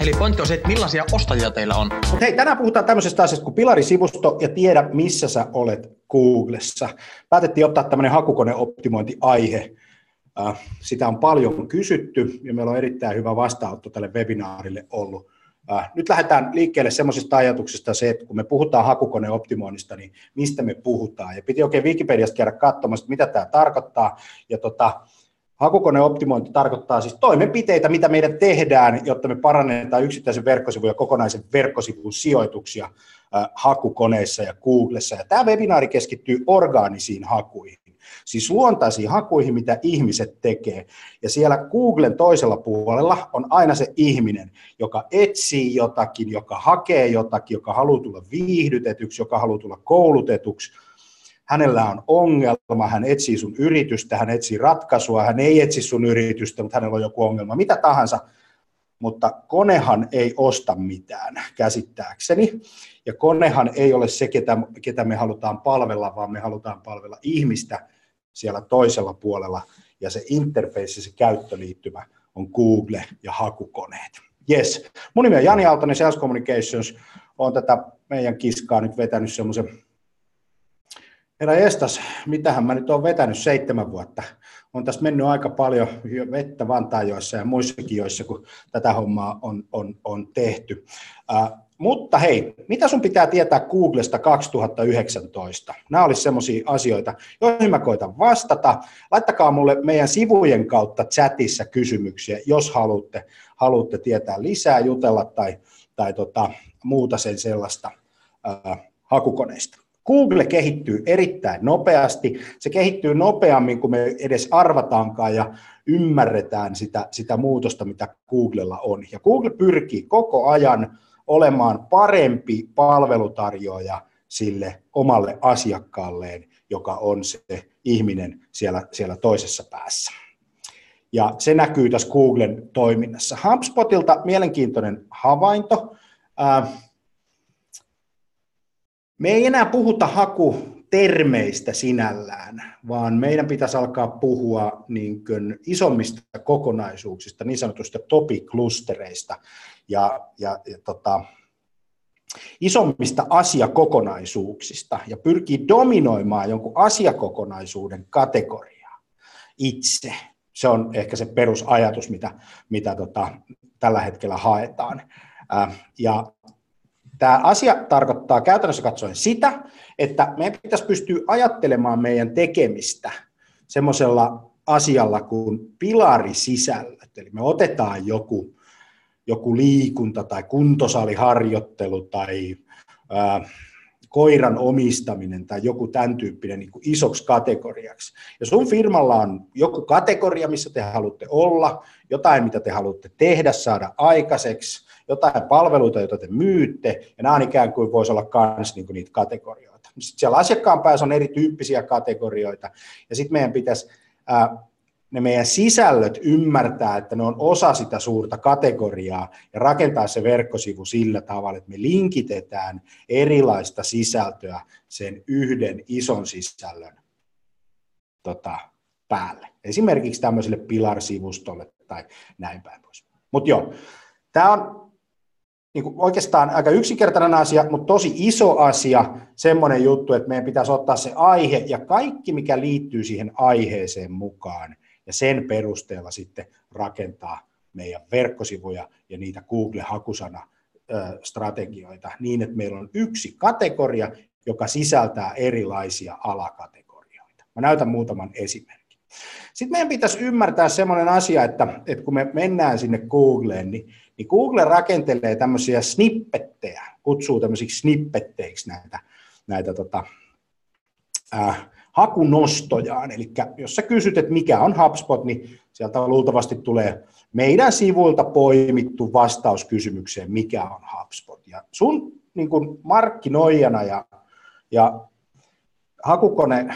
Eli pointti on se, että millaisia ostajia teillä on. Mut hei, tänään puhutaan tämmöisestä asiasta kuin Pilari-sivusto ja tiedä, missä sä olet Googlessa. Päätettiin ottaa tämmöinen hakukoneoptimointi-aihe. Äh, sitä on paljon kysytty ja meillä on erittäin hyvä vastaanotto tälle webinaarille ollut. Äh, nyt lähdetään liikkeelle semmoisista ajatuksista se, että kun me puhutaan hakukoneoptimoinnista, niin mistä me puhutaan. Ja piti oikein Wikipediasta käydä katsomassa, mitä tämä tarkoittaa. Ja tota, Hakukoneoptimointi tarkoittaa siis toimenpiteitä, mitä meidän tehdään, jotta me parannetaan yksittäisen verkkosivun ja kokonaisen verkkosivun sijoituksia hakukoneissa ja Googlessa. Ja tämä webinaari keskittyy orgaanisiin hakuihin, siis luontaisiin hakuihin, mitä ihmiset tekee. Ja siellä Googlen toisella puolella on aina se ihminen, joka etsii jotakin, joka hakee jotakin, joka haluaa tulla viihdytetyksi, joka haluaa tulla koulutetuksi, hänellä on ongelma, hän etsii sun yritystä, hän etsii ratkaisua, hän ei etsi sun yritystä, mutta hänellä on joku ongelma, mitä tahansa, mutta konehan ei osta mitään, käsittääkseni. Ja konehan ei ole se, ketä, ketä me halutaan palvella, vaan me halutaan palvella ihmistä siellä toisella puolella. Ja se interface, se käyttöliittymä on Google ja hakukoneet. Yes. Mun nimi on Jani Aaltonen, Sales Communications. Olen tätä meidän kiskaa nyt vetänyt semmoisen Herra Estas, mitähän mä nyt olen vetänyt seitsemän vuotta. On tässä mennyt aika paljon vettä Vantaajoissa ja muissakin joissa, kun tätä hommaa on, on, on tehty. Uh, mutta hei, mitä sun pitää tietää Googlesta 2019? Nämä olisivat sellaisia asioita, joihin mä koitan vastata. Laittakaa mulle meidän sivujen kautta chatissa kysymyksiä, jos haluatte, haluatte tietää lisää, jutella tai, tai tota, muuta sen sellaista uh, hakukoneista. Google kehittyy erittäin nopeasti. Se kehittyy nopeammin kuin me edes arvataankaan ja ymmärretään sitä, sitä muutosta, mitä Googlella on. Ja Google pyrkii koko ajan olemaan parempi palvelutarjoaja sille omalle asiakkaalleen, joka on se ihminen siellä, siellä toisessa päässä. Ja se näkyy tässä Googlen toiminnassa. HubSpotilta mielenkiintoinen havainto. Me ei enää puhuta hakutermeistä sinällään, vaan meidän pitäisi alkaa puhua niin kuin isommista kokonaisuuksista, niin sanotusta topiklustereista ja, ja, ja tota, isommista asiakokonaisuuksista ja pyrkii dominoimaan jonkun asiakokonaisuuden kategoriaa itse. Se on ehkä se perusajatus, mitä, mitä tota, tällä hetkellä haetaan. Ja Tämä asia tarkoittaa käytännössä katsoen sitä, että meidän pitäisi pystyä ajattelemaan meidän tekemistä semmoisella asialla kuin pilarisisällöt. Eli me otetaan joku, joku liikunta tai kuntosaliharjoittelu tai ää, koiran omistaminen tai joku tämän tyyppinen niin kuin isoksi kategoriaksi. Ja sun firmalla on joku kategoria, missä te haluatte olla, jotain, mitä te haluatte tehdä, saada aikaiseksi, jotain palveluita, joita te myytte, ja nämä on ikään kuin voisi olla myös niin niitä kategorioita. Sitten siellä asiakkaan päässä on erityyppisiä kategorioita, ja sitten meidän pitäisi ne meidän sisällöt ymmärtää, että ne on osa sitä suurta kategoriaa ja rakentaa se verkkosivu sillä tavalla, että me linkitetään erilaista sisältöä sen yhden ison sisällön tota, päälle. Esimerkiksi tämmöiselle pilarsivustolle tai näin päin pois. Mutta joo, tämä on niin kuin oikeastaan aika yksinkertainen asia, mutta tosi iso asia, semmoinen juttu, että meidän pitäisi ottaa se aihe ja kaikki, mikä liittyy siihen aiheeseen mukaan, ja sen perusteella sitten rakentaa meidän verkkosivuja ja niitä Google-hakusana strategioita niin, että meillä on yksi kategoria, joka sisältää erilaisia alakategorioita. Mä näytän muutaman esimerkin. Sitten meidän pitäisi ymmärtää sellainen asia, että, että kun me mennään sinne Googleen, niin niin Google rakentelee tämmöisiä snippettejä, kutsuu tämmöisiksi snippetteiksi näitä, näitä tota, äh, hakunostojaan. Eli jos sä kysyt, että mikä on HubSpot, niin sieltä luultavasti tulee meidän sivuilta poimittu vastaus kysymykseen, mikä on HubSpot. Ja sun niin kuin markkinoijana ja, ja hakukone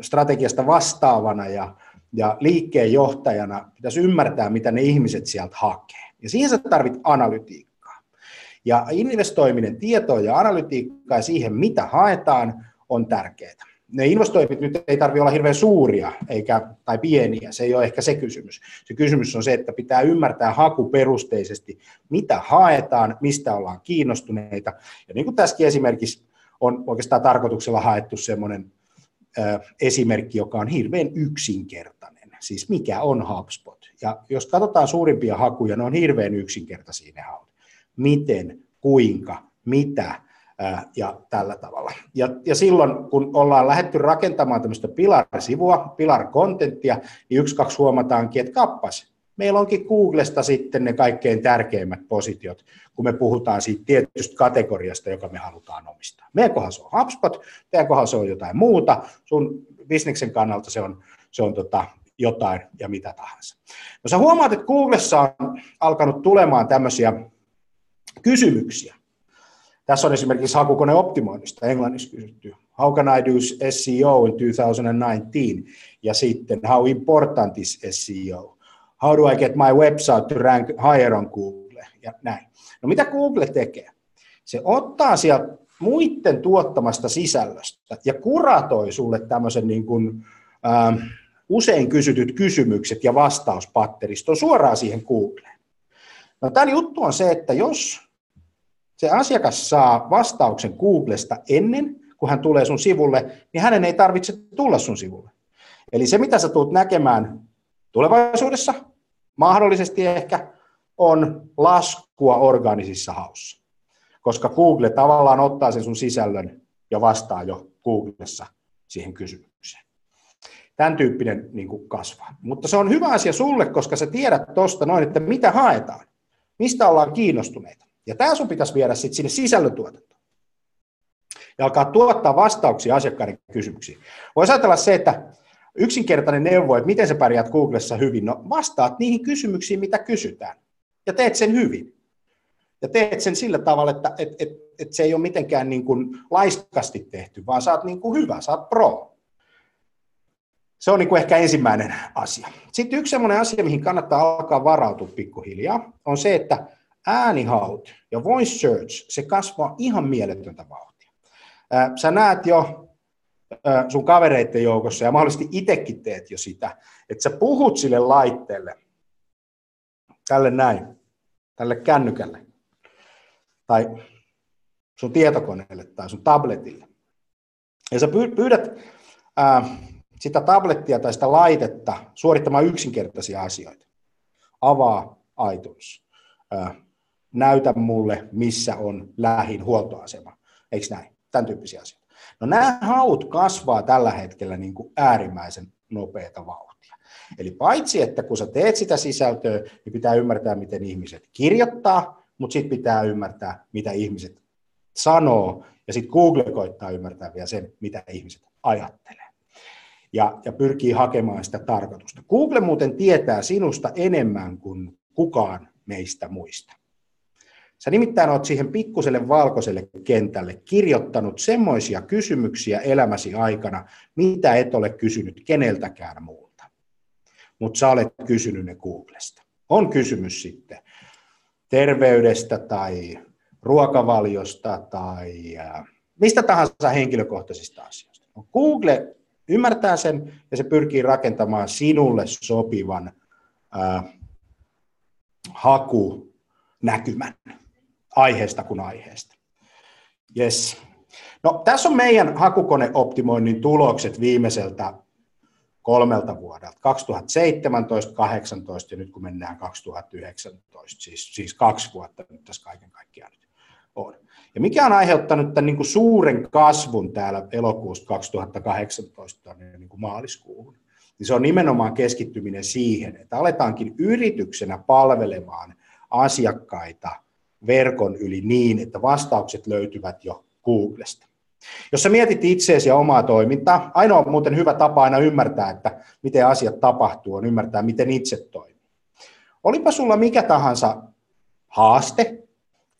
strategiasta vastaavana ja, ja liikkeenjohtajana pitäisi ymmärtää, mitä ne ihmiset sieltä hakee. Ja siihen sä tarvit analytiikkaa. Ja investoiminen tietoon ja analytiikkaa ja siihen, mitä haetaan, on tärkeää. Ne investoinnit nyt ei tarvitse olla hirveän suuria eikä, tai pieniä, se ei ole ehkä se kysymys. Se kysymys on se, että pitää ymmärtää hakuperusteisesti, mitä haetaan, mistä ollaan kiinnostuneita. Ja niin kuin tässäkin esimerkiksi on oikeastaan tarkoituksella haettu semmoinen esimerkki, joka on hirveän yksinkertainen. Siis mikä on HubSpot? Ja jos katsotaan suurimpia hakuja, ne on hirveän yksinkertaisia ne haut. Miten, kuinka, mitä ja tällä tavalla. Ja, ja silloin, kun ollaan lähdetty rakentamaan tämmöistä Pilar-sivua, Pilar-kontenttia, niin yksi, kaksi huomataankin, että kappas, meillä onkin Googlesta sitten ne kaikkein tärkeimmät positiot, kun me puhutaan siitä tietystä kategoriasta, joka me halutaan omistaa. Meidän kohdalla se on HubSpot, teidän kohdalla se on jotain muuta, sun bisneksen kannalta se on, se on tota, jotain ja mitä tahansa. No sä huomaat, että Googlessa on alkanut tulemaan tämmöisiä kysymyksiä. Tässä on esimerkiksi hakukoneoptimoinnista englanniksi kysytty. How can I do SEO in 2019? Ja sitten, how important is SEO? How do I get my website to rank higher on Google? Ja näin. No mitä Google tekee? Se ottaa sieltä muiden tuottamasta sisällöstä ja kuratoi sulle tämmöisen niin kuin, ähm, usein kysytyt kysymykset ja vastauspatteriston suoraan siihen Googleen. No tämän juttu on se, että jos se asiakas saa vastauksen Googlesta ennen kuin hän tulee sun sivulle, niin hänen ei tarvitse tulla sun sivulle. Eli se, mitä sä tulet näkemään tulevaisuudessa, mahdollisesti ehkä, on laskua organisissa haussa. Koska Google tavallaan ottaa sen sun sisällön ja vastaa jo Googlessa siihen kysymykseen. Tämän tyyppinen niin kuin kasvaa. Mutta se on hyvä asia sulle, koska sä tiedät tuosta noin, että mitä haetaan, mistä ollaan kiinnostuneita. Ja tämä sun pitäisi viedä sitten sinne sisällöntuotantoon. Ja alkaa tuottaa vastauksia asiakkaiden kysymyksiin. Voisi ajatella se, että yksinkertainen neuvo, että miten sä pärjäät Googlessa hyvin, no vastaat niihin kysymyksiin, mitä kysytään. Ja teet sen hyvin. Ja teet sen sillä tavalla, että et, et, et se ei ole mitenkään niin kuin laiskasti tehty, vaan oot niin kuin hyvä, oot pro. Se on niin kuin ehkä ensimmäinen asia. Sitten yksi sellainen asia, mihin kannattaa alkaa varautua pikkuhiljaa, on se, että äänihaut ja voice search, se kasvaa ihan mieletöntä vauhtia. Sä näet jo sun kavereiden joukossa ja mahdollisesti itsekin teet jo sitä, että sä puhut sille laitteelle, tälle näin, tälle kännykälle, tai sun tietokoneelle tai sun tabletille. Ja sä pyydät ää, sitä tablettia tai sitä laitetta suorittamaan yksinkertaisia asioita. Avaa iTunes. Ää, näytä mulle, missä on lähin huoltoasema. Eikö näin? Tämän tyyppisiä asioita. No nämä haut kasvaa tällä hetkellä niin kuin äärimmäisen nopeata vauhtia. Eli paitsi, että kun sä teet sitä sisältöä, niin pitää ymmärtää, miten ihmiset kirjoittaa, mutta sitten pitää ymmärtää, mitä ihmiset sanoo, ja sitten Google koittaa ymmärtää vielä sen, mitä ihmiset ajattelee. Ja, ja pyrkii hakemaan sitä tarkoitusta. Google muuten tietää sinusta enemmän kuin kukaan meistä muista. Sä nimittäin oot siihen pikkuselle valkoiselle kentälle kirjoittanut semmoisia kysymyksiä elämäsi aikana, mitä et ole kysynyt keneltäkään muulta. Mutta sä olet kysynyt ne Googlesta. On kysymys sitten terveydestä tai ruokavaliosta tai mistä tahansa henkilökohtaisista asioista. No Google ymmärtää sen ja se pyrkii rakentamaan sinulle sopivan äh, hakunäkymän aiheesta kuin aiheesta. Yes. No, tässä on meidän hakukoneoptimoinnin tulokset viimeiseltä kolmelta vuodelta, 2017, 2018 ja nyt kun mennään 2019, siis, siis kaksi vuotta nyt tässä kaiken kaikkiaan on. Ja mikä on aiheuttanut tämän niin kuin suuren kasvun täällä elokuusta 2018 niin kuin maaliskuuhun, niin se on nimenomaan keskittyminen siihen, että aletaankin yrityksenä palvelemaan asiakkaita – verkon yli niin, että vastaukset löytyvät jo Googlesta. Jos sä mietit itseesi ja omaa toimintaa, ainoa muuten hyvä tapa aina ymmärtää, että miten asiat tapahtuu, on ymmärtää, miten itse toimii. Olipa sulla mikä tahansa haaste,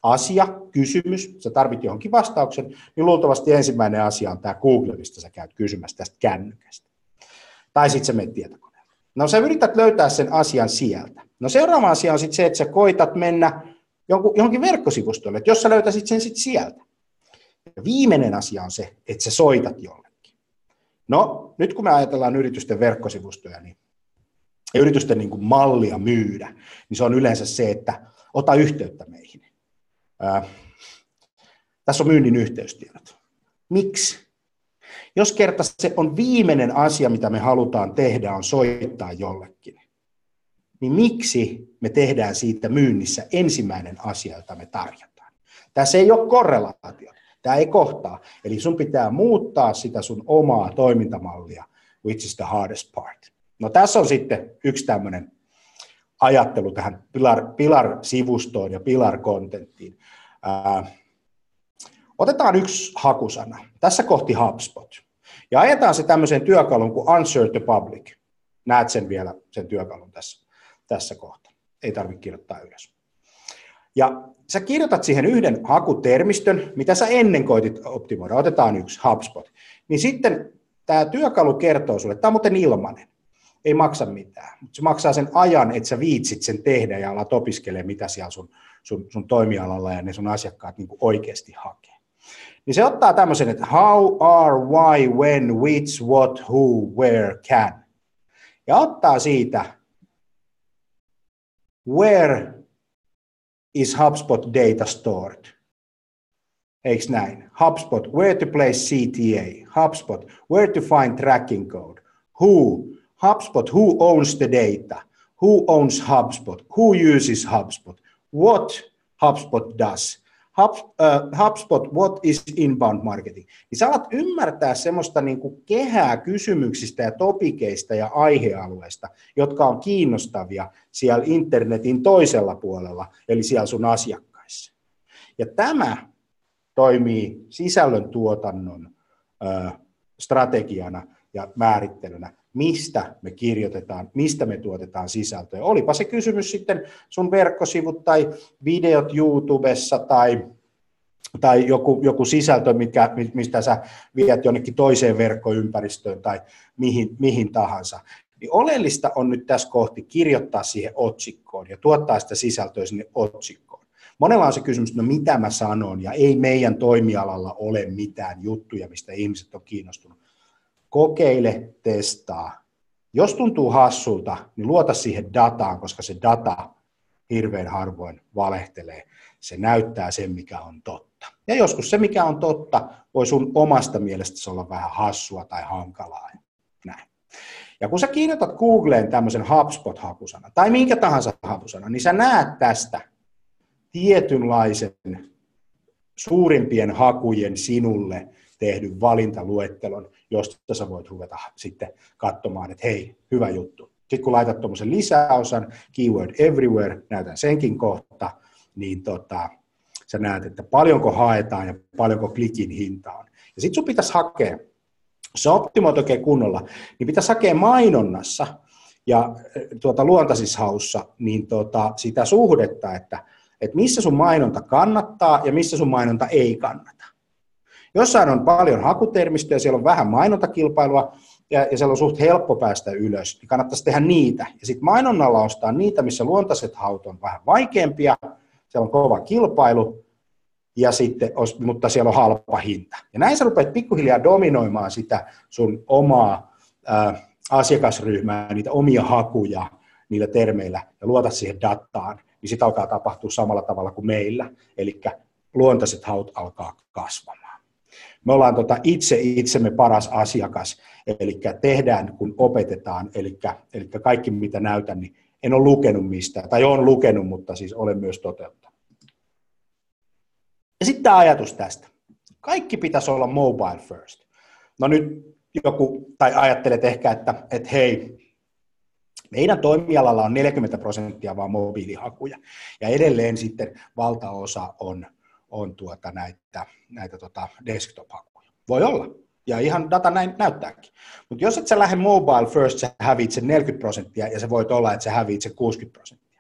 asia, kysymys, sä tarvit johonkin vastauksen, niin luultavasti ensimmäinen asia on tämä Google, mistä sä käyt kysymässä tästä kännykästä. Tai sitten sä menet tietokoneelle. No sä yrität löytää sen asian sieltä. No seuraava asia on sitten se, että sä koitat mennä johonkin verkkosivustolle, että jos sä löytäisit sen sitten sieltä. Ja viimeinen asia on se, että sä soitat jollekin. No, nyt kun me ajatellaan yritysten verkkosivustoja, niin yritysten niin kuin mallia myydä, niin se on yleensä se, että ota yhteyttä meihin. Ää, tässä on myynnin yhteystiedot. Miksi? Jos kerta se on viimeinen asia, mitä me halutaan tehdä, on soittaa jollekin, niin miksi me tehdään siitä myynnissä ensimmäinen asia, jota me tarjotaan? Tässä ei ole korrelaatio. Tämä ei kohtaa. Eli sun pitää muuttaa sitä sun omaa toimintamallia, which is the hardest part. No tässä on sitten yksi tämmöinen ajattelu tähän Pilar, Pilar-sivustoon ja Pilar-kontenttiin. otetaan yksi hakusana. Tässä kohti HubSpot. Ja ajetaan se tämmöiseen työkalun kuin Answer the Public. Näet sen vielä, sen työkalun tässä, tässä kohtaa. Ei tarvitse kirjoittaa ylös. Ja sä kirjoitat siihen yhden hakutermistön, mitä sä ennen koitit optimoida. Otetaan yksi HubSpot. Niin sitten tämä työkalu kertoo sulle, että tämä on muuten ilmainen ei maksa mitään, mutta se maksaa sen ajan, että sä viitsit sen tehdä ja alat opiskelemaan, mitä siellä sun, sun, sun toimialalla ja ne sun asiakkaat niin oikeasti hakee. Niin se ottaa tämmöisen, että how, are, why, when, which, what, who, where, can. Ja ottaa siitä, where is HubSpot data stored? Eikö näin? HubSpot, where to place CTA. HubSpot, where to find tracking code. Who, HubSpot, who owns the data? Who owns HubSpot? Who uses HubSpot? What HubSpot does? Hub, uh, HubSpot, what is inbound marketing? Niin sä alat ymmärtää semmoista niin kuin kehää kysymyksistä ja topikeista ja aihealueista, jotka on kiinnostavia siellä internetin toisella puolella, eli siellä sun asiakkaissa. Ja tämä toimii sisällön tuotannon ö, strategiana ja määrittelynä mistä me kirjoitetaan, mistä me tuotetaan sisältöä. Olipa se kysymys sitten sun verkkosivut tai videot YouTubessa tai, tai joku, joku sisältö, mikä, mistä sä viet jonnekin toiseen verkkoympäristöön tai mihin, mihin tahansa. Niin oleellista on nyt tässä kohti kirjoittaa siihen otsikkoon ja tuottaa sitä sisältöä sinne otsikkoon. Monella on se kysymys, no mitä mä sanon, ja ei meidän toimialalla ole mitään juttuja, mistä ihmiset on kiinnostunut kokeile, testaa. Jos tuntuu hassulta, niin luota siihen dataan, koska se data hirveän harvoin valehtelee. Se näyttää sen, mikä on totta. Ja joskus se, mikä on totta, voi sun omasta mielestäsi olla vähän hassua tai hankalaa. Näin. Ja kun sä kirjoitat Googleen tämmöisen HubSpot-hakusana tai minkä tahansa hakusana, niin sä näet tästä tietynlaisen suurimpien hakujen sinulle tehdyn valintaluettelon, josta sä voit ruveta sitten katsomaan, että hei, hyvä juttu. Sitten kun laitat tuommoisen lisäosan, keyword everywhere, näytän senkin kohta, niin tota, sä näet, että paljonko haetaan ja paljonko klikin hinta on. Ja sitten sun pitäisi hakea, jos sä optimoit oikein kunnolla, niin pitäisi hakea mainonnassa ja tuota, luontaisishaussa niin tota, sitä suhdetta, että, että missä sun mainonta kannattaa ja missä sun mainonta ei kannata. Jossain on paljon hakutermistöjä, siellä on vähän mainontakilpailua, ja, ja siellä on suht helppo päästä ylös, niin kannattaisi tehdä niitä. Ja sitten mainonnalla ostaa niitä, missä luontaiset haut on vähän vaikeampia, siellä on kova kilpailu, ja sitten, mutta siellä on halpa hinta. Ja näin sä rupeat pikkuhiljaa dominoimaan sitä sun omaa ää, asiakasryhmää, niitä omia hakuja niillä termeillä, ja luota siihen dataan, niin sitten alkaa tapahtua samalla tavalla kuin meillä, eli luontaiset haut alkaa kasvamaan. Me ollaan tota itse itsemme paras asiakas, eli tehdään kun opetetaan, eli, kaikki mitä näytän, niin en ole lukenut mistään, tai olen lukenut, mutta siis olen myös toteuttanut. Ja sitten tämä ajatus tästä. Kaikki pitäisi olla mobile first. No nyt joku, tai ajattelet ehkä, että, että hei, meidän toimialalla on 40 prosenttia vaan mobiilihakuja, ja edelleen sitten valtaosa on on tuota näitä, näitä tota desktop-hakuja. Voi olla. Ja ihan data näin näyttääkin. Mutta jos et sä lähde mobile first, sä häviit sen 40 prosenttia ja se voi olla, että sä häviit sen 60 prosenttia.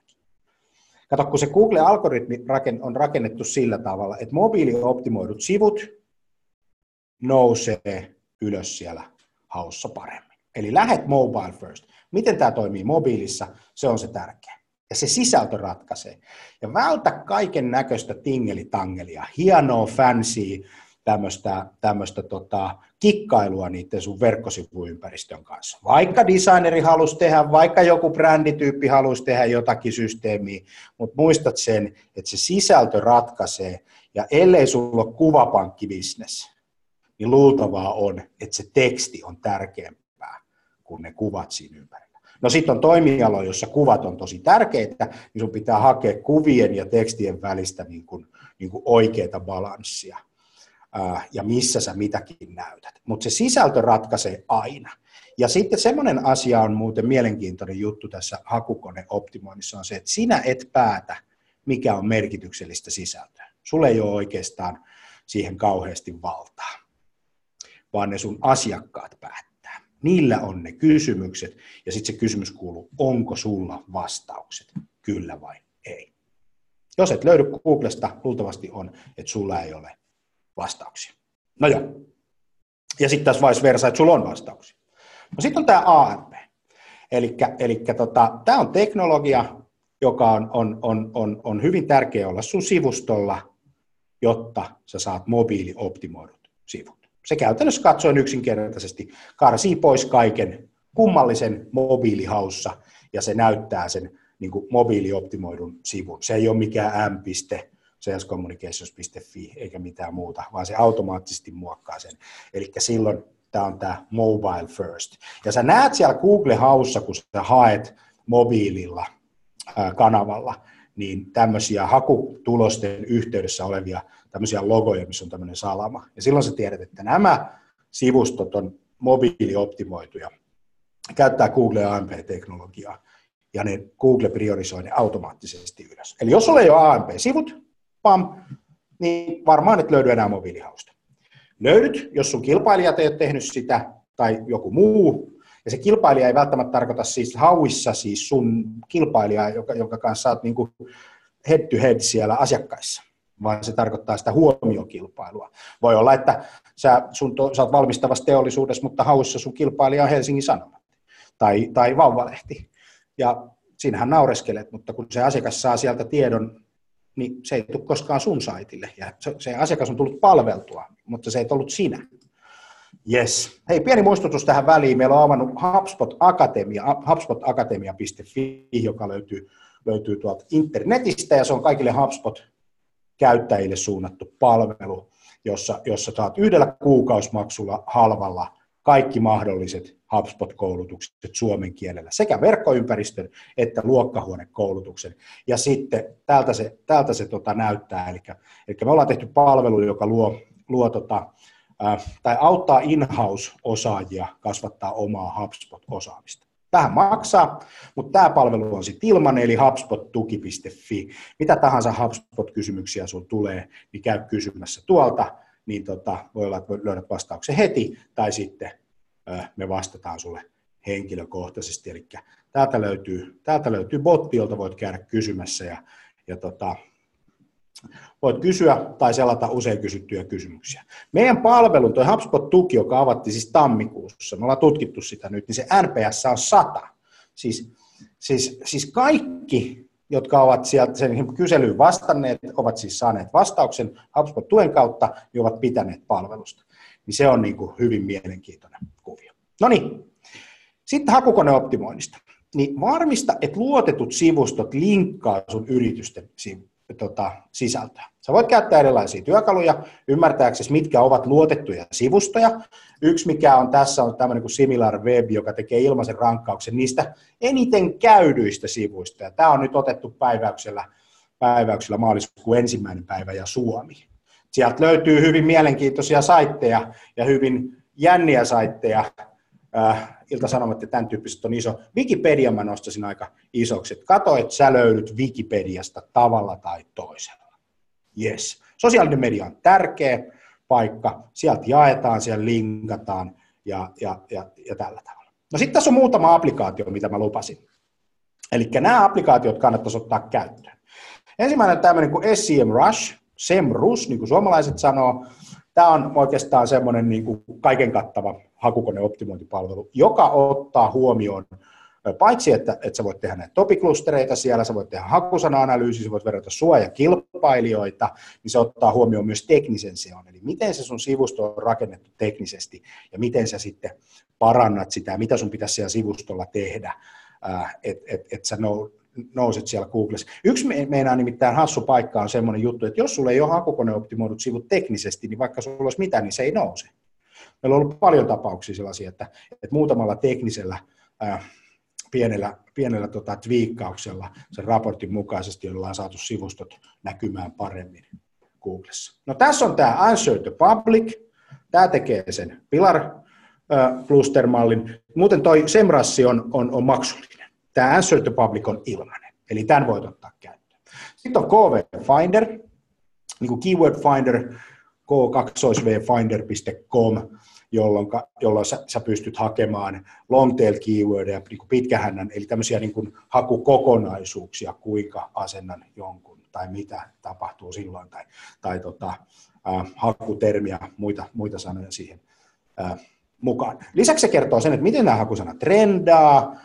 Kato, kun se Google-algoritmi on rakennettu sillä tavalla, että mobiilioptimoidut sivut nousee ylös siellä haussa paremmin. Eli lähet mobile first. Miten tämä toimii mobiilissa, se on se tärkeä. Ja se sisältö ratkaisee. Ja vältä kaiken näköistä tingelitangelia, hienoa, fancy, tämmöistä, tämmöistä tota, kikkailua niiden sun verkkosivuympäristön kanssa. Vaikka designeri halusi tehdä, vaikka joku brändityyppi halusi tehdä jotakin systeemiä, mutta muistat sen, että se sisältö ratkaisee, ja ellei sulla ole kuvapankkibisnes, niin luultavaa on, että se teksti on tärkeämpää kuin ne kuvat siinä ympärillä. No sitten on toimialo, jossa kuvat on tosi tärkeitä, niin sun pitää hakea kuvien ja tekstien välistä niin kuin, niin kuin oikeaa balanssia ja missä sä mitäkin näytät. Mutta se sisältö ratkaisee aina. Ja sitten semmoinen asia on muuten mielenkiintoinen juttu tässä hakukoneoptimoinnissa on se, että sinä et päätä, mikä on merkityksellistä sisältöä. Sulle ei ole oikeastaan siihen kauheasti valtaa, vaan ne sun asiakkaat päättää. Niillä on ne kysymykset, ja sitten se kysymys kuuluu, onko sulla vastaukset, kyllä vai ei. Jos et löydy Googlesta, luultavasti on, että sulla ei ole vastauksia. No joo. Ja sitten tässä vice versa, että sulla on vastauksia. No sitten on tämä AMP. Eli tota, tämä on teknologia, joka on, on, on, on, on hyvin tärkeä olla sun sivustolla, jotta sä saat mobiilioptimoidut sivut. Se käytännössä katsoen yksinkertaisesti karsii pois kaiken kummallisen mobiilihaussa ja se näyttää sen niin kuin mobiilioptimoidun sivun. Se ei ole mikään M-piste, salescommunications.fi eikä mitään muuta, vaan se automaattisesti muokkaa sen. Eli silloin tämä on tämä mobile first. Ja sä näet siellä Google Haussa, kun sä haet mobiililla kanavalla, niin tämmöisiä hakutulosten yhteydessä olevia tämmöisiä logoja, missä on tämmöinen salama. Ja silloin sä tiedät, että nämä sivustot on mobiilioptimoituja, käyttää Google AMP-teknologiaa, ja ne Google priorisoi ne automaattisesti ylös. Eli jos ole AMP-sivut, pam, niin varmaan et löydy enää mobiilihausta. Löydyt, jos sun kilpailijat ei ole tehnyt sitä, tai joku muu, se kilpailija ei välttämättä tarkoita siis hauissa siis sun kilpailijaa, joka, jonka kanssa olet niin head to head siellä asiakkaissa, vaan se tarkoittaa sitä huomiokilpailua. Voi olla, että sä, sun to, sä oot valmistavassa teollisuudessa, mutta hauissa sun kilpailija on Helsingin Sanomat tai, tai Vauvalehti. Ja siinähän naureskelet, mutta kun se asiakas saa sieltä tiedon niin se ei tule koskaan sun saitille. Ja se, se asiakas on tullut palveltua, mutta se ei ollut sinä. Yes. Hei, pieni muistutus tähän väliin. Meillä on avannut HubSpot Akatemia, hubspotakatemia.fi, joka löytyy, löytyy tuolta internetistä, ja se on kaikille HubSpot-käyttäjille suunnattu palvelu, jossa, jossa saat yhdellä kuukausimaksulla halvalla kaikki mahdolliset HubSpot-koulutukset suomen kielellä, sekä verkkoympäristön että luokkahuonekoulutuksen. Ja sitten täältä se, täältä se tota näyttää, eli, eli me ollaan tehty palvelu, joka luo, luo tota, tai auttaa in-house-osaajia kasvattaa omaa HubSpot-osaamista. Tähän maksaa, mutta tämä palvelu on sitten ilmanen, eli hubspottuki.fi. Mitä tahansa HubSpot-kysymyksiä sun tulee, niin käy kysymässä tuolta, niin tota, voi olla, että löydät vastauksen heti, tai sitten me vastataan sulle henkilökohtaisesti. Eli täältä löytyy, täältä löytyy botti, jolta voit käydä kysymässä ja, ja tota, voit kysyä tai selata usein kysyttyjä kysymyksiä. Meidän palvelun, tuo HubSpot-tuki, joka avattiin siis tammikuussa, me ollaan tutkittu sitä nyt, niin se NPS on 100. Siis, siis, siis kaikki, jotka ovat sieltä sen kyselyyn vastanneet, ovat siis saaneet vastauksen HubSpot-tuen kautta, niin ovat pitäneet palvelusta. Niin se on niin kuin hyvin mielenkiintoinen kuvio. No niin, sitten hakukoneoptimoinnista. Niin varmista, että luotetut sivustot linkkaa sun yritysten tota, sisältöä. Sä voit käyttää erilaisia työkaluja ymmärtääksesi, mitkä ovat luotettuja sivustoja. Yksi, mikä on tässä, on tämmöinen kuin Similar Web, joka tekee ilmaisen rankkauksen niistä eniten käydyistä sivuista. Ja tämä on nyt otettu päiväyksellä, päiväyksellä maaliskuun ensimmäinen päivä ja Suomi. Sieltä löytyy hyvin mielenkiintoisia saitteja ja hyvin jänniä saitteja. Äh, Ilta-Sanomat ja tämän tyyppiset on iso. Wikipedia mä nostasin aika isoksi. Et kato, että sä löydyt Wikipediasta tavalla tai toisella. Yes. Sosiaalinen media on tärkeä paikka. Sieltä jaetaan, siellä linkataan ja, ja, ja, ja tällä tavalla. No sitten tässä on muutama applikaatio, mitä mä lupasin. Eli nämä applikaatiot kannattaisi ottaa käyttöön. Ensimmäinen on tämmöinen kuin SEM Rush, SEMrush, niin kuin suomalaiset sanoo. Tämä on oikeastaan semmoinen niin kuin kaiken kattava hakukoneoptimointipalvelu, joka ottaa huomioon Paitsi, että, että sä voit tehdä näitä topiklustereita siellä, sä voit tehdä hakusana-analyysiä, sä voit verrata suojakilpailijoita, niin se ottaa huomioon myös teknisen seon, eli miten se sun sivusto on rakennettu teknisesti ja miten sä sitten parannat sitä, mitä sun pitäisi siellä sivustolla tehdä, että et, et sä nouset siellä Googlessa. Yksi meinaa nimittäin hassu paikka on semmoinen juttu, että jos sulla ei ole hakukoneoptimoidut sivut teknisesti, niin vaikka sulla olisi mitä, niin se ei nouse. Meillä on ollut paljon tapauksia sellaisia, että, että muutamalla teknisellä pienellä, pienellä tota, twiikkauksella sen raportin mukaisesti, jolla on saatu sivustot näkymään paremmin Googlessa. No tässä on tämä Answer to Public, tämä tekee sen Pilar Cluster-mallin. Muuten toi Semrassi on, on, on maksullinen. Tämä Answer to Public on ilmainen, eli tämän voit ottaa käyttöön. Sitten on KV Finder, niin kuin Keyword Finder, k2vfinder.com, jolloin, jolloin sä, sä pystyt hakemaan long tail keywordia, niin pitkähännän, eli tämmöisiä niin kuin hakukokonaisuuksia, kuinka asennan jonkun tai mitä tapahtuu silloin, tai, tai tota, äh, hakutermiä, muita, muita sanoja siihen äh, mukaan. Lisäksi se kertoo sen, että miten nämä hakusanat trendaa,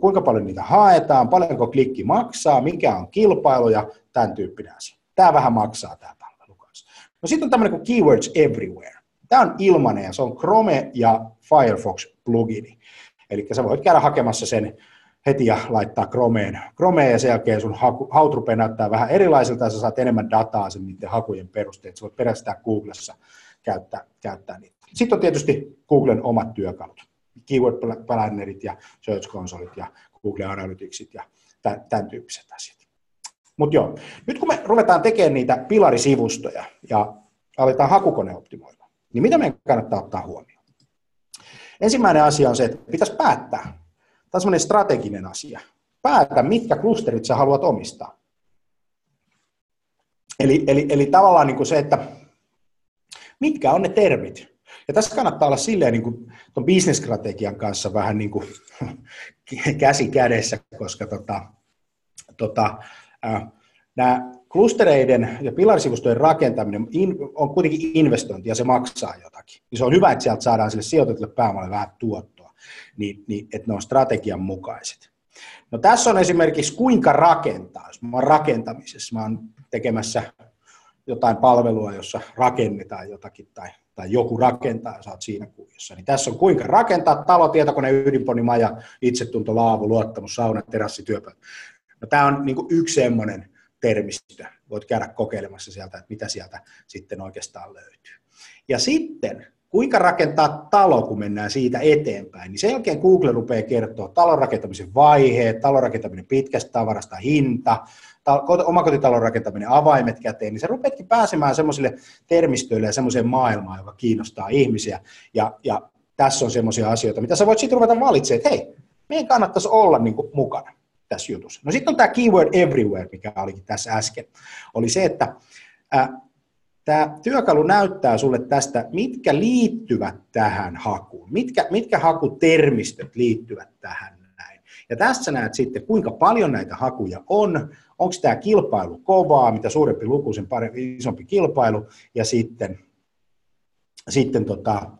kuinka paljon niitä haetaan, paljonko klikki maksaa, mikä on kilpailu ja tämän tyyppinen asia. Tämä vähän maksaa tämä palvelu kanssa. No sitten on tämmöinen kuin Keywords Everywhere. Tämä on ilmainen ja se on Chrome ja Firefox plugini. Eli sä voit käydä hakemassa sen heti ja laittaa Chromeen, Chromeen ja sen jälkeen sun haut rupeaa näyttää vähän erilaiselta ja sä saat enemmän dataa sen niiden hakujen perusteet. Sä voit perästää Googlessa käyttää, käyttää niitä. Sitten on tietysti Googlen omat työkalut. Keyword Plannerit ja Search Consolit ja Google Analyticsit ja tämän tyyppiset asiat. Mutta joo, nyt kun me ruvetaan tekemään niitä pilarisivustoja ja aletaan hakukone optimoida, niin mitä meidän kannattaa ottaa huomioon? Ensimmäinen asia on se, että pitäisi päättää. Tämä on semmoinen strateginen asia. Päätä, mitkä klusterit sä haluat omistaa. Eli, eli, eli tavallaan niin kuin se, että mitkä on ne termit. Ja tässä kannattaa olla silleen niin kuin tuon bisnesstrategian kanssa vähän niin kuin käsi kädessä, koska tota, tota, äh, nämä klustereiden ja pilarisivustojen rakentaminen on kuitenkin investointi ja se maksaa jotakin. Niin se on hyvä, että sieltä saadaan sille sijoitetulle pääomalle vähän tuottoa, niin, niin että ne on strategian mukaiset. No tässä on esimerkiksi kuinka rakentaa. Jos mä oon rakentamisessa, mä oon tekemässä jotain palvelua, jossa rakennetaan jotakin tai, tai joku rakentaa ja oot siinä kuviossa. Niin tässä on kuinka rakentaa talo, tietokone, ydinponi, maja, itsetunto, laavu, luottamus, sauna, terassi, työpöytä. No, tämä on niin yksi semmoinen termistö. Voit käydä kokeilemassa sieltä, että mitä sieltä sitten oikeastaan löytyy. Ja sitten, kuinka rakentaa talo, kun mennään siitä eteenpäin, niin sen jälkeen Google rupeaa kertoa talon rakentamisen vaiheet, talon rakentaminen pitkästä tavarasta, hinta, omakotitalon rakentaminen avaimet käteen, niin se rupeatkin pääsemään semmoisille termistöille ja semmoiseen maailmaan, joka kiinnostaa ihmisiä. Ja, ja tässä on semmoisia asioita, mitä sä voit sitten ruveta valitsemaan, että hei, meidän kannattaisi olla niin kuin mukana tässä jutussa. No sitten on tämä keyword everywhere, mikä olikin tässä äsken. Oli se, että ää, tämä työkalu näyttää sulle tästä, mitkä liittyvät tähän hakuun, mitkä, mitkä hakutermistöt liittyvät tähän näin. Ja tässä näet sitten, kuinka paljon näitä hakuja on, onko tämä kilpailu kovaa, mitä suurempi luku, sen parempi, isompi kilpailu, ja sitten, sitten tota,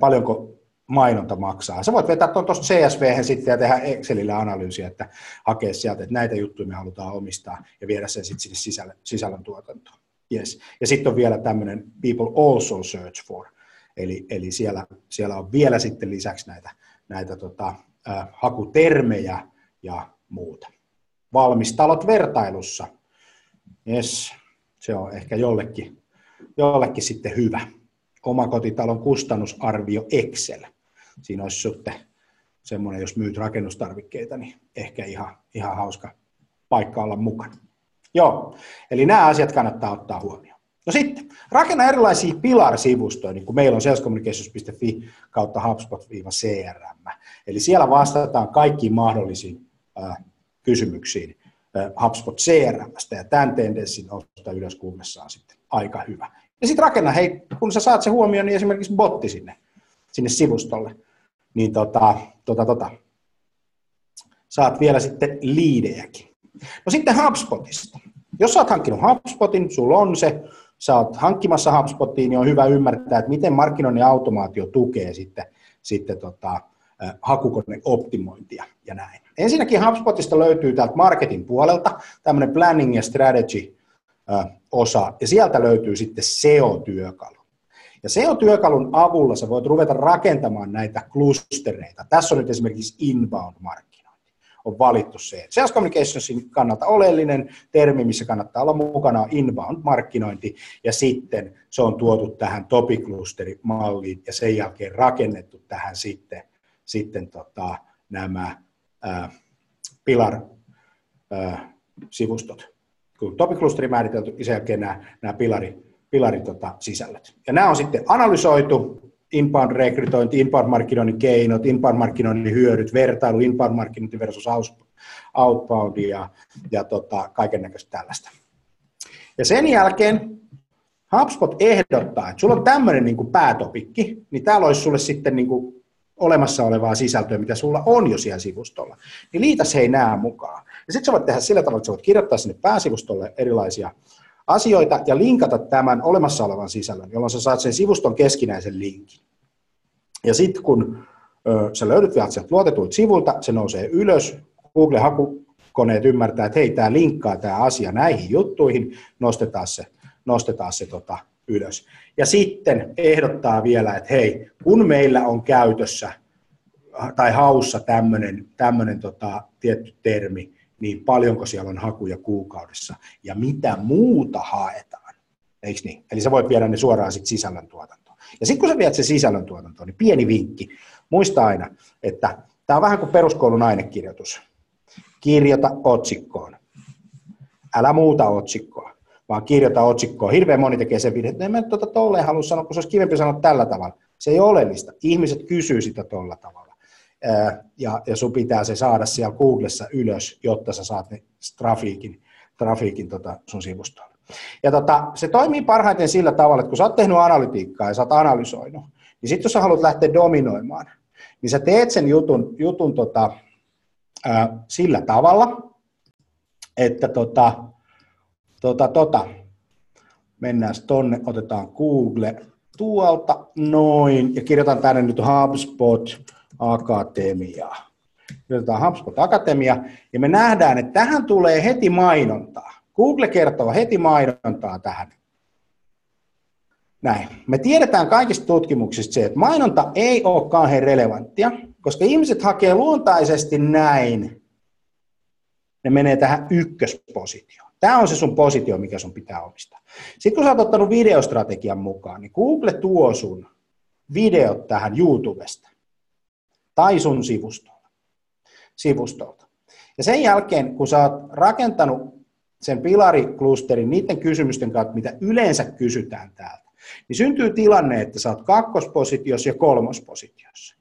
paljonko mainonta maksaa. Sä voit vetää tuosta CSV sitten ja tehdä Excelillä analyysiä, että hakea sieltä, että näitä juttuja me halutaan omistaa ja viedä sen sitten sinne sisällön, sisällön tuotantoon. Yes. Ja sitten on vielä tämmöinen people also search for, eli, eli siellä, siellä on vielä sitten lisäksi näitä, näitä tota, äh, hakutermejä ja muuta. Valmistalot vertailussa. Yes. Se on ehkä jollekin, jollekin sitten hyvä. Omakotitalon kustannusarvio Excel siinä olisi sitten semmoinen, jos myyt rakennustarvikkeita, niin ehkä ihan, ihan hauska paikka olla mukana. Joo, eli nämä asiat kannattaa ottaa huomioon. No sitten, rakenna erilaisia pilarsivustoja, niin kuin meillä on salescommunications.fi kautta HubSpot-CRM. Eli siellä vastataan kaikkiin mahdollisiin äh, kysymyksiin HubSpot CRMstä, ja tämän tendenssin nostaa ylös on sitten aika hyvä. Ja sitten rakenna, hei, kun sä saat se huomioon, niin esimerkiksi botti sinne, sinne sivustolle niin tota, tota, tota, saat vielä sitten liidejäkin. No sitten HubSpotista. Jos sä oot hankkinut HubSpotin, sulla on se, sä oot hankkimassa HubSpotiin, niin on hyvä ymmärtää, että miten markkinoinnin automaatio tukee sitten, sitten tota, hakukoneen optimointia ja näin. Ensinnäkin HubSpotista löytyy täältä marketin puolelta tämmöinen planning ja strategy osa, ja sieltä löytyy sitten SEO-työkalu. Ja SEO-työkalun avulla sä voit ruveta rakentamaan näitä klustereita. Tässä on nyt esimerkiksi inbound-markkinointi. On valittu se. Sales Communicationsin kannalta oleellinen termi, missä kannattaa olla mukana, on inbound-markkinointi, ja sitten se on tuotu tähän topic-klusteri-malliin, ja sen jälkeen rakennettu tähän sitten, sitten tota, nämä ää, Pilar-sivustot. Kun topic-klusteri määritelty, ja sen jälkeen nämä, nämä pilari, pilarin tota, sisällöt. Ja nämä on sitten analysoitu, inbound-rekrytointi, inbound-markkinoinnin keinot, inbound-markkinoinnin hyödyt, vertailu, inbound-markkinointi versus outbound ja, ja tota, kaiken näköistä tällaista. Ja sen jälkeen HubSpot ehdottaa, että sulla on tämmöinen niin päätopikki, niin täällä olisi sulle sitten niin kuin olemassa olevaa sisältöä, mitä sulla on jo siellä sivustolla. Niin liitäs hei nämä mukaan. Ja sitten sä voit tehdä sillä tavalla, että sä voit kirjoittaa sinne pääsivustolle erilaisia asioita ja linkata tämän olemassa olevan sisällön, jolloin sä saat sen sivuston keskinäisen linkin. Ja sitten kun ö, sä löydät vielä sieltä luotetuilta sivulta, se nousee ylös, Google-hakukoneet ymmärtää, että hei, tämä linkkaa tämä asia näihin juttuihin, nostetaan se, nostetaan se tota, ylös. Ja sitten ehdottaa vielä, että hei, kun meillä on käytössä tai haussa tämmöinen, tämmöinen tota, tietty termi, niin paljonko siellä on hakuja kuukaudessa ja mitä muuta haetaan. Eikö niin? Eli sä voit viedä ne suoraan sit sisällöntuotantoon. Ja sitten kun sä viet se sisällöntuotantoon, niin pieni vinkki. Muista aina, että tämä on vähän kuin peruskoulun ainekirjoitus. Kirjoita otsikkoon. Älä muuta otsikkoa, vaan kirjoita otsikkoon. Hirveän moni tekee sen videon, että en mä tuota tolleen halua sanoa, kun se olisi kivempi sanoa tällä tavalla. Se ei ole oleellista. Ihmiset kysyy sitä tolla tavalla ja, ja sun pitää se saada siellä Googlessa ylös, jotta sä saat ne trafiikin, trafiikin tota sun sivustolle. Ja tota, se toimii parhaiten sillä tavalla, että kun sä oot tehnyt analytiikkaa ja sä oot analysoinut, niin sitten jos sä haluat lähteä dominoimaan, niin sä teet sen jutun, jutun tota, ää, sillä tavalla, että tota, tota, tota, mennään tonne, otetaan Google tuolta, noin, ja kirjoitan tänne nyt HubSpot, Akatemia. Kirjoitetaan HubSpot Akatemia, ja me nähdään, että tähän tulee heti mainontaa. Google kertoo heti mainontaa tähän. Näin. Me tiedetään kaikista tutkimuksista se, että mainonta ei ole kauhean relevanttia, koska ihmiset hakee luontaisesti näin. Ne menee tähän ykköspositioon. Tämä on se sun positio, mikä sun pitää omistaa. Sitten kun sä oot ottanut videostrategian mukaan, niin Google tuo sun videot tähän YouTubesta tai sun sivustolta. sivustolta. Ja sen jälkeen, kun sä oot rakentanut sen pilariklusterin niiden kysymysten kautta, mitä yleensä kysytään täältä, niin syntyy tilanne, että sä oot kakkospositiossa ja kolmospositiossa.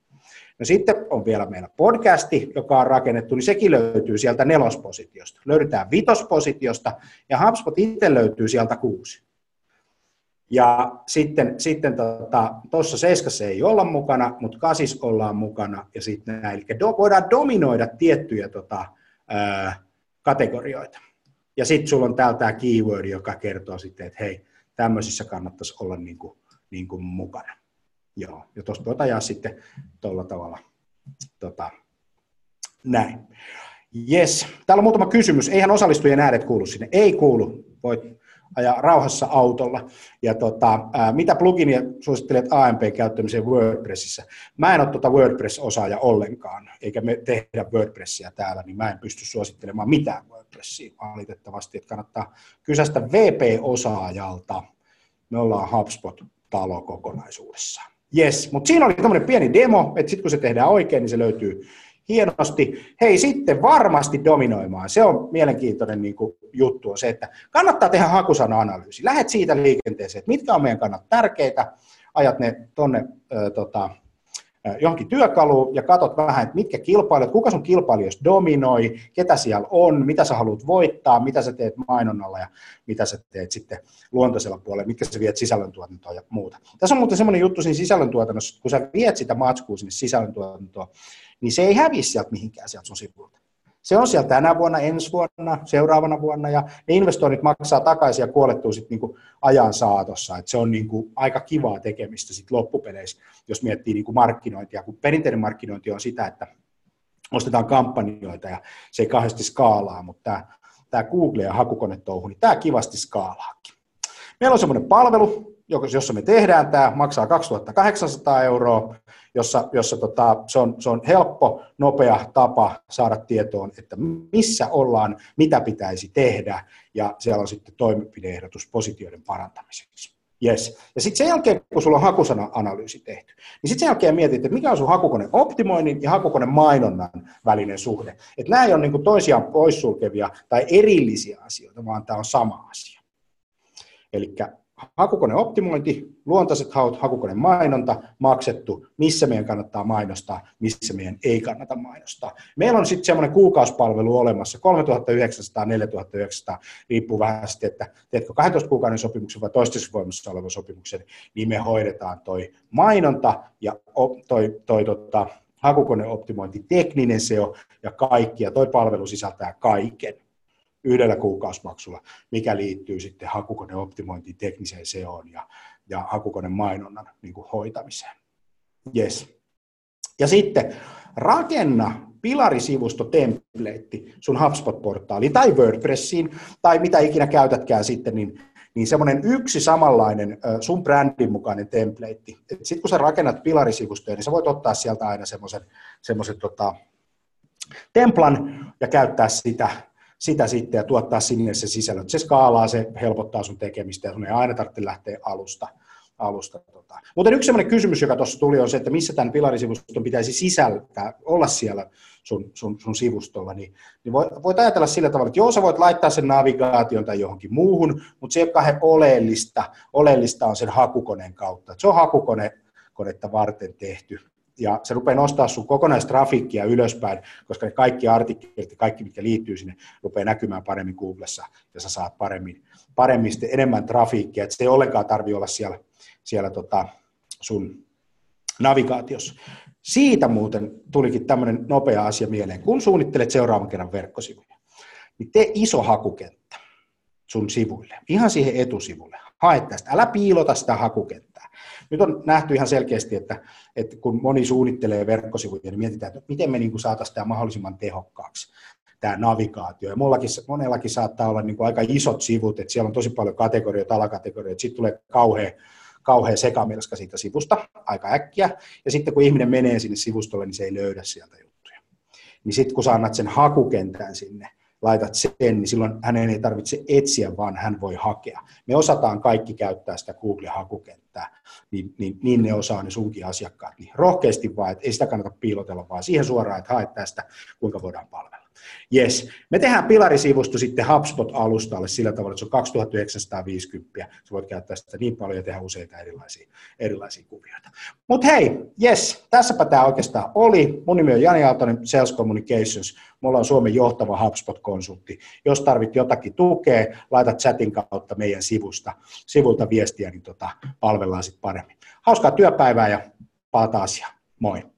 No sitten on vielä meillä podcasti, joka on rakennettu, niin sekin löytyy sieltä nelospositiosta. Löydetään vitospositiosta ja HubSpot itse löytyy sieltä kuusi. Ja sitten, sitten tota, seiskassa ei olla mukana, mutta kasis ollaan mukana ja sitten näin. Eli do, voidaan dominoida tiettyjä tota, ää, kategorioita. Ja sitten sulla on täällä tämä keyword, joka kertoo sitten, että hei, tämmöisissä kannattaisi olla niin kuin, niin kuin mukana. Joo, ja tuosta voit ajaa sitten tuolla tavalla tota, näin. Yes, täällä on muutama kysymys. Eihän osallistujien ääret kuulu sinne. Ei kuulu. Voit ajaa rauhassa autolla. Ja tota, ää, mitä pluginia suosittelet AMP-käyttämiseen WordPressissä? Mä en ole tuota WordPress-osaaja ollenkaan, eikä me tehdä WordPressia täällä, niin mä en pysty suosittelemaan mitään WordPressia valitettavasti. Että kannattaa kysästä VP-osaajalta. Me ollaan HubSpot-talo kokonaisuudessaan. Yes, mutta siinä oli tämmöinen pieni demo, että sitten kun se tehdään oikein, niin se löytyy hienosti. Hei, sitten varmasti dominoimaan. Se on mielenkiintoinen niin kuin, juttu, on se, että kannattaa tehdä hakusana-analyysi. Lähet siitä liikenteeseen, että mitkä on meidän kannat tärkeitä, ajat ne tuonne tota, johonkin työkaluun ja katsot vähän, että mitkä kilpailijat, kuka sun kilpailijoista dominoi, ketä siellä on, mitä sä haluat voittaa, mitä sä teet mainonnalla ja mitä sä teet sitten luontaisella puolella, mitkä sä viet sisällöntuotantoon ja muuta. Tässä on muuten semmoinen juttu siinä sisällöntuotannossa, kun sä viet sitä matskua sinne sisällöntuotantoon, niin se ei häviä sieltä mihinkään sieltä sun sivulta. Se on siellä tänä vuonna, ensi vuonna, seuraavana vuonna, ja ne investoinnit maksaa takaisin ja kuolettuu sitten niin ajan saatossa. Et se on niin kuin aika kivaa tekemistä sit loppupeleissä, jos miettii niin kuin markkinointia, kun perinteinen markkinointi on sitä, että ostetaan kampanjoita ja se ei kauheasti skaalaa, mutta tämä Google ja hakukonetouhu, niin tämä kivasti skaalaakin. Meillä on semmoinen palvelu, jossa me tehdään tämä, maksaa 2800 euroa, jossa, jossa tota, se, on, se on helppo, nopea tapa saada tietoon, että missä ollaan, mitä pitäisi tehdä, ja siellä on sitten toimenpideehdotus positioiden parantamiseksi. Yes. Ja sitten sen jälkeen, kun sulla on hakusana-analyysi tehty, niin sitten sen jälkeen mietit, että mikä on sun hakukone optimoinnin ja hakukone mainonnan välinen suhde. Että nämä ei ole niin toisiaan poissulkevia tai erillisiä asioita, vaan tämä on sama asia. Eli hakukone optimointi, luontaiset haut, hakukone mainonta, maksettu, missä meidän kannattaa mainostaa, missä meidän ei kannata mainostaa. Meillä on sitten semmoinen kuukausipalvelu olemassa, 3900, 4900, riippuu vähän sitten, että teetkö 12 kuukauden sopimuksen vai toistaiseksi voimassa olevan sopimuksen, niin me hoidetaan toi mainonta ja toi, toi tota, hakukoneoptimointi, tekninen SEO ja kaikki, ja toi palvelu sisältää kaiken yhdellä kuukausimaksulla, mikä liittyy sitten hakukoneoptimointiin, tekniseen SEOon ja, ja hakukone mainonnan niin kuin hoitamiseen. Yes. Ja sitten rakenna pilarisivusto templeitti sun HubSpot-portaaliin tai WordPressiin tai mitä ikinä käytätkään sitten, niin, niin semmoinen yksi samanlainen sun brändin mukainen templeitti. Sitten kun sä rakennat pilarisivustoja, niin sä voit ottaa sieltä aina semmoisen, semmoisen tota, templan ja käyttää sitä sitä sitten ja tuottaa sinne se sisällöt. Se skaalaa, se helpottaa sun tekemistä ja sun ei aina tarvitse lähteä alusta. alusta tota. Mutta yksi sellainen kysymys, joka tuossa tuli, on se, että missä tämän pilarisivuston pitäisi sisältää, olla siellä sun, sun, sun sivustolla, niin, niin voit, ajatella sillä tavalla, että joo, sä voit laittaa sen navigaation tai johonkin muuhun, mutta se ei oleellista. Oleellista on sen hakukoneen kautta. Se on hakukone konetta varten tehty ja se rupeaa nostaa sun kokonaistrafiikkia ylöspäin, koska ne kaikki artikkelit ja kaikki, mitkä liittyy sinne, rupeaa näkymään paremmin Googlessa ja sä saat paremmin, paremmin sitten enemmän trafiikkia, että se ei ollenkaan tarvi olla siellä, siellä tota sun navigaatiossa. Siitä muuten tulikin tämmöinen nopea asia mieleen, kun suunnittelet seuraavan kerran verkkosivuja, niin tee iso hakukenttä sun sivuille, ihan siihen etusivulle. Hae tästä, älä piilota sitä hakukenttää. Nyt on nähty ihan selkeästi, että, että kun moni suunnittelee verkkosivuja, niin mietitään, että miten me niin saataisiin tämä mahdollisimman tehokkaaksi tämä navigaatio. Ja monellakin, monellakin saattaa olla niin kuin aika isot sivut, että siellä on tosi paljon kategorioita, alakategorioita, sitten tulee kauhean, kauhean sekamelska siitä sivusta aika äkkiä, ja sitten kun ihminen menee sinne sivustolle, niin se ei löydä sieltä juttuja. Niin sitten kun sä annat sen hakukentän sinne, laitat sen, niin silloin hänen ei tarvitse etsiä, vaan hän voi hakea. Me osataan kaikki käyttää sitä Google-hakukenttää, niin, niin, niin ne osaa ne sunkin asiakkaat. Niin rohkeasti vaan, että ei sitä kannata piilotella, vaan siihen suoraan, että haet tästä, kuinka voidaan palvella. Yes. Me tehdään pilarisivusto sitten HubSpot-alustalle sillä tavalla, että se on 2950. Sä voit käyttää sitä niin paljon ja tehdä useita erilaisia, erilaisia kuvioita. Mutta hei, yes, tässäpä tämä oikeastaan oli. Mun nimi on Jani Aaltonen, Sales Communications. Mulla on Suomen johtava HubSpot-konsultti. Jos tarvit jotakin tukea, laita chatin kautta meidän sivusta, sivulta viestiä, niin tota, palvellaan sitten paremmin. Hauskaa työpäivää ja palataan asiaan. Moi!